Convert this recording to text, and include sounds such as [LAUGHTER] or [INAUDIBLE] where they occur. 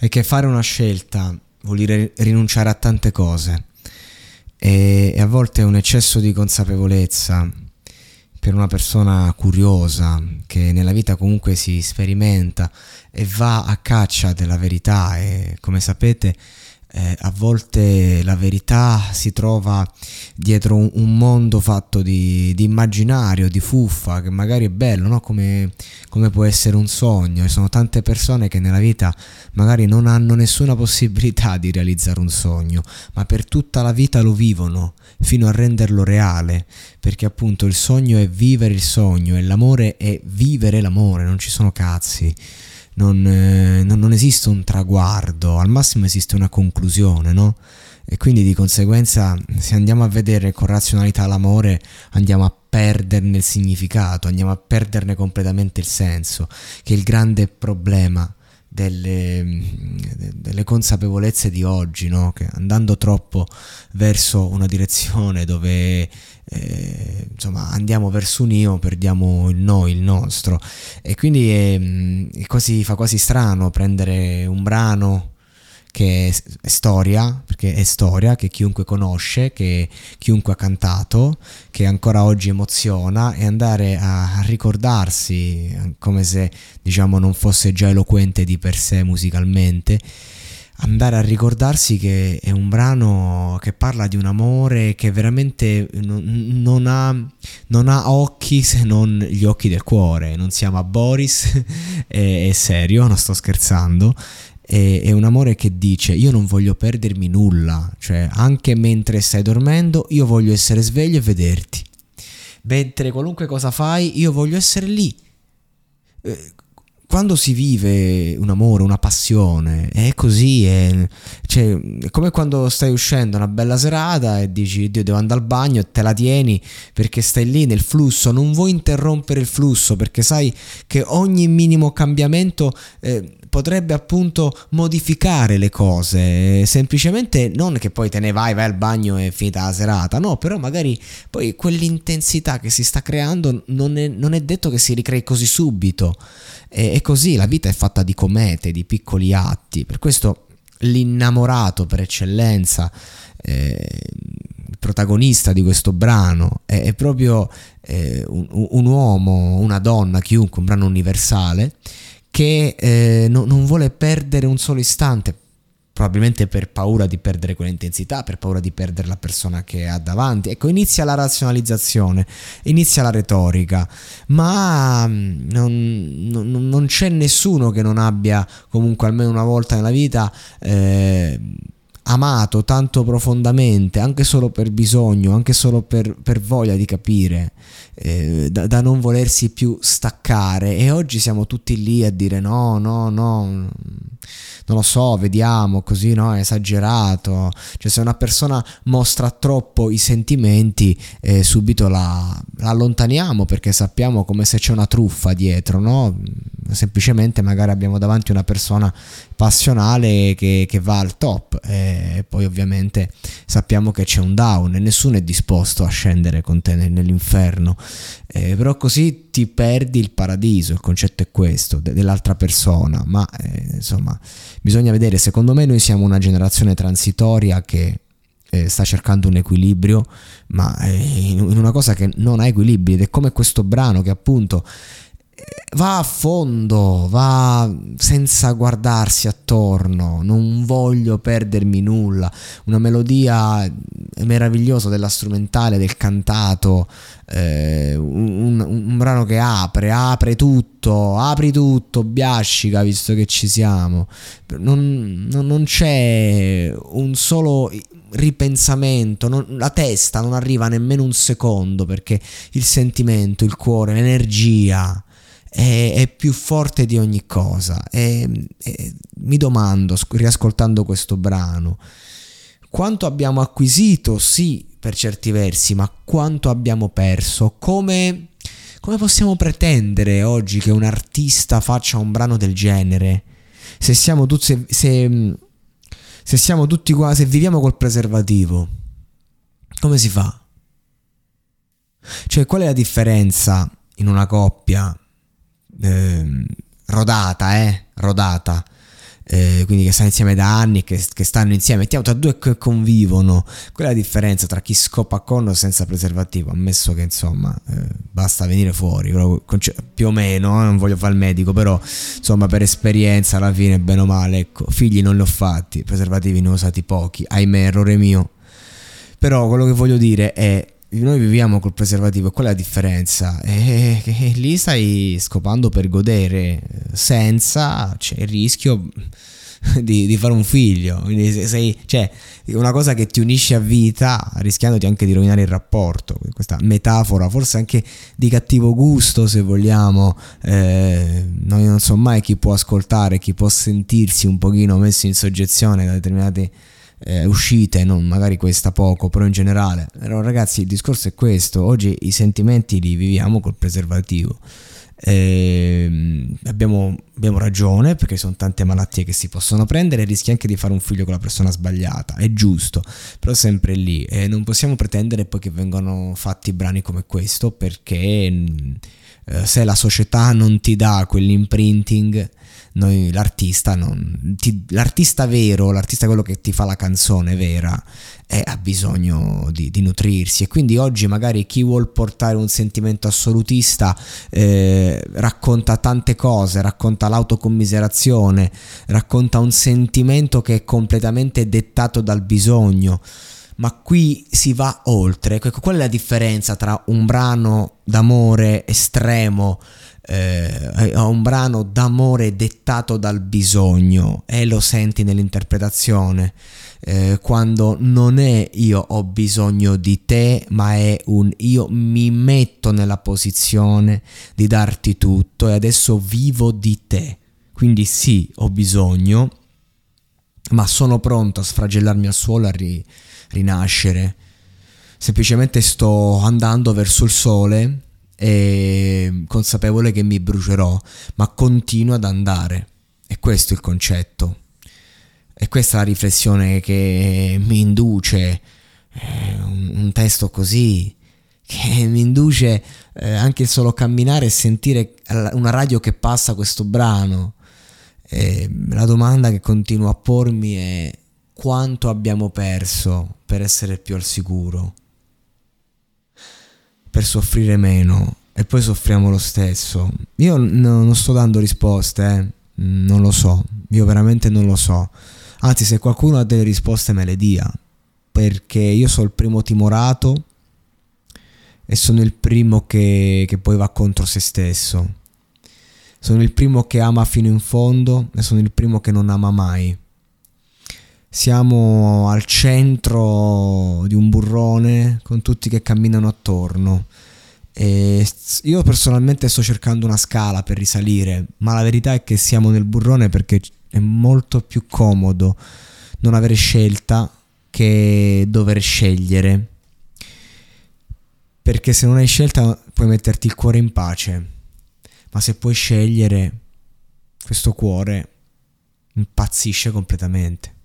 è che fare una scelta vuol dire rinunciare a tante cose. E, e a volte un eccesso di consapevolezza per una persona curiosa che nella vita comunque si sperimenta e va a caccia della verità. E come sapete eh, a volte la verità si trova dietro un, un mondo fatto di, di, immaginario, di fuffa, che magari è bello, no? come, come, può essere un sogno. Ci sono tante persone che nella vita magari non hanno nessuna [LAUGHS] possibilità di realizzare un sogno, ma per tutta la vita lo vivono fino a renderlo reale, perché appunto il sogno è vivere il sogno e l'amore è vivere l'amore, non ci sono cazzi non, eh, non, non, esiste un traguardo, al massimo esiste una conclusione, no? E quindi di conseguenza se andiamo a vedere con razionalità l'amore andiamo a perderne il significato, andiamo a perderne completamente il senso, che è il grande problema delle, delle consapevolezze di oggi, no? che andando troppo verso una direzione dove eh, insomma andiamo verso un io, perdiamo il noi, il nostro. E quindi è, è quasi, fa quasi strano prendere un brano che è storia, perché è storia, che chiunque conosce, che chiunque ha cantato, che ancora oggi emoziona e andare a ricordarsi, come se diciamo non fosse già eloquente di per sé musicalmente, andare a ricordarsi che è un brano che parla di un amore che veramente non, non, ha, non ha, occhi se non gli occhi del cuore. Non siamo a Boris, [LAUGHS] è, è serio, non sto scherzando. È, è un amore che dice io non voglio perdermi nulla, cioè anche mentre stai dormendo io voglio essere sveglio e vederti. Mentre qualunque cosa fai io voglio essere lì eh, quando si vive un amore, una passione, è così, è, cioè, è, come quando stai uscendo una bella serata e dici Dio devo andare al bagno e te la tieni perché stai lì nel flusso, non vuoi interrompere il flusso perché sai che ogni minimo cambiamento eh, potrebbe appunto modificare le cose, semplicemente non che poi te ne vai, vai al bagno e finita la serata, no, però magari poi quell'intensità che si sta creando non è, non è detto che si ricrei così subito. E, e così la vita è fatta di comete, di piccoli atti. Per questo l'innamorato per eccellenza, eh, il protagonista di questo brano, è, è proprio eh, un, un, uomo, una donna, chiunque, un brano universale, che eh, no, non vuole perdere un solo istante probabilmente per paura di perdere quell'intensità, per paura di perdere la persona che ha davanti. Ecco, inizia la razionalizzazione, inizia la retorica, ma mm, non, non, non c'è nessuno che non abbia comunque almeno una volta nella vita... Eh, amato tanto profondamente, anche solo per bisogno, anche solo per, per voglia di capire, eh, da, da, non volersi più staccare. E oggi siamo tutti lì a dire no, no, no, non lo so, vediamo, così no, è esagerato. Cioè se una persona mostra troppo i sentimenti, eh, subito la, la, allontaniamo perché sappiamo come se c'è una truffa dietro, no? Semplicemente magari abbiamo davanti una persona passionale che, che va al top e poi ovviamente sappiamo che c'è un down e nessuno è disposto a scendere con te nell'inferno. Eh, però così ti perdi il paradiso, il concetto è questo, de- dell'altra persona, ma eh, insomma bisogna vedere, secondo me noi siamo una generazione transitoria che eh, sta cercando un equilibrio, ma eh, in, una cosa che non ha equilibri ed è come questo brano che appunto va a fondo, va senza guardarsi attorno, non voglio perdermi nulla, una melodia meravigliosa della strumentale, del cantato, eh, un, un, brano che apre, apre tutto, apri tutto, biascica visto che ci siamo, non, non, non c'è un solo ripensamento, non, la testa non arriva nemmeno un secondo perché il sentimento, il cuore, l'energia è, è più forte di ogni cosa. E, e mi domando, riascoltando questo brano, quanto abbiamo acquisito, sì, per certi versi, ma quanto abbiamo perso? Come, come possiamo pretendere oggi che un artista faccia un brano del genere? Se siamo tutti, se, se, se siamo tutti qua, se viviamo col preservativo, come si fa? Cioè, qual è la differenza in una coppia eh, rodata, eh, rodata, eh, quindi che stanno insieme da anni, che, che stanno insieme, mettiamo tra due che convivono, quella è la differenza tra chi scopa con senza preservativo, ammesso che insomma eh, basta venire fuori, più o meno, eh, non voglio fare il medico, però insomma per esperienza alla fine bene o male, ecco, figli non li ho fatti, preservativi ne ho usati pochi, ahimè errore mio, però quello che voglio dire è noi viviamo col preservativo qual è la differenza? È che lì stai scopando per godere, senza c'è il rischio [LAUGHS] di, di fare un figlio. Quindi sei, cioè, una cosa che ti unisce a vita, rischiandoti anche di rovinare il rapporto. Questa metafora, forse anche di cattivo gusto, se vogliamo. Eh, non so mai chi può ascoltare, chi può sentirsi un pochino messo in soggezione da determinati eh, uscite, non magari questa poco, però in generale. Però ragazzi, il discorso è questo, oggi i sentimenti li viviamo col preservativo. Eh, abbiamo, abbiamo, ragione perché sono tante malattie che si possono prendere e rischi anche di fare un figlio con la persona sbagliata, è giusto, però sempre lì e non possiamo pretendere poi che vengano fatti brani come questo perché eh, se la società non ti dà quell'imprinting noi, l'artista, non, ti, l'artista vero, l'artista quello che ti fa la canzone vera, è, ha bisogno di, di, nutrirsi. E quindi oggi magari chi vuol portare un sentimento assolutista eh, racconta tante cose, racconta l'autocommiserazione, racconta un sentimento che è completamente dettato dal bisogno ma qui si va oltre. Ecco, qual è la differenza tra un brano d'amore estremo eh, a un brano d'amore dettato dal bisogno e lo senti nell'interpretazione. Eh, quando non è io ho bisogno di te, ma è un io mi metto nella posizione di darti tutto e adesso vivo di te. Quindi sì, ho bisogno, ma sono pronto a sfragellarmi al suolo, a ri- rinascere. Semplicemente sto andando verso il sole e consapevole che mi brucerò, ma continuo ad andare. E questo è il concetto. E questa è la riflessione che mi induce eh, un, testo così, che mi induce eh, anche solo camminare e sentire una radio che passa questo brano. E la domanda che continuo a pormi è quanto abbiamo perso per essere più al sicuro? per soffrire meno e poi soffriamo lo stesso. Io no, non sto dando risposte, eh. non lo so, io veramente non lo so. Anzi, se qualcuno ha delle risposte me le dia, perché io sono il primo timorato e sono il primo che, che poi va contro se stesso. Sono il primo che ama fino in fondo e sono il primo che non ama mai siamo al centro di un burrone con tutti che camminano attorno. E io personalmente sto cercando una scala per risalire, ma la verità è che siamo nel burrone perché è molto più comodo non avere scelta che dover scegliere. Perché se non hai scelta puoi metterti il cuore in pace, ma se puoi scegliere, questo cuore impazzisce completamente.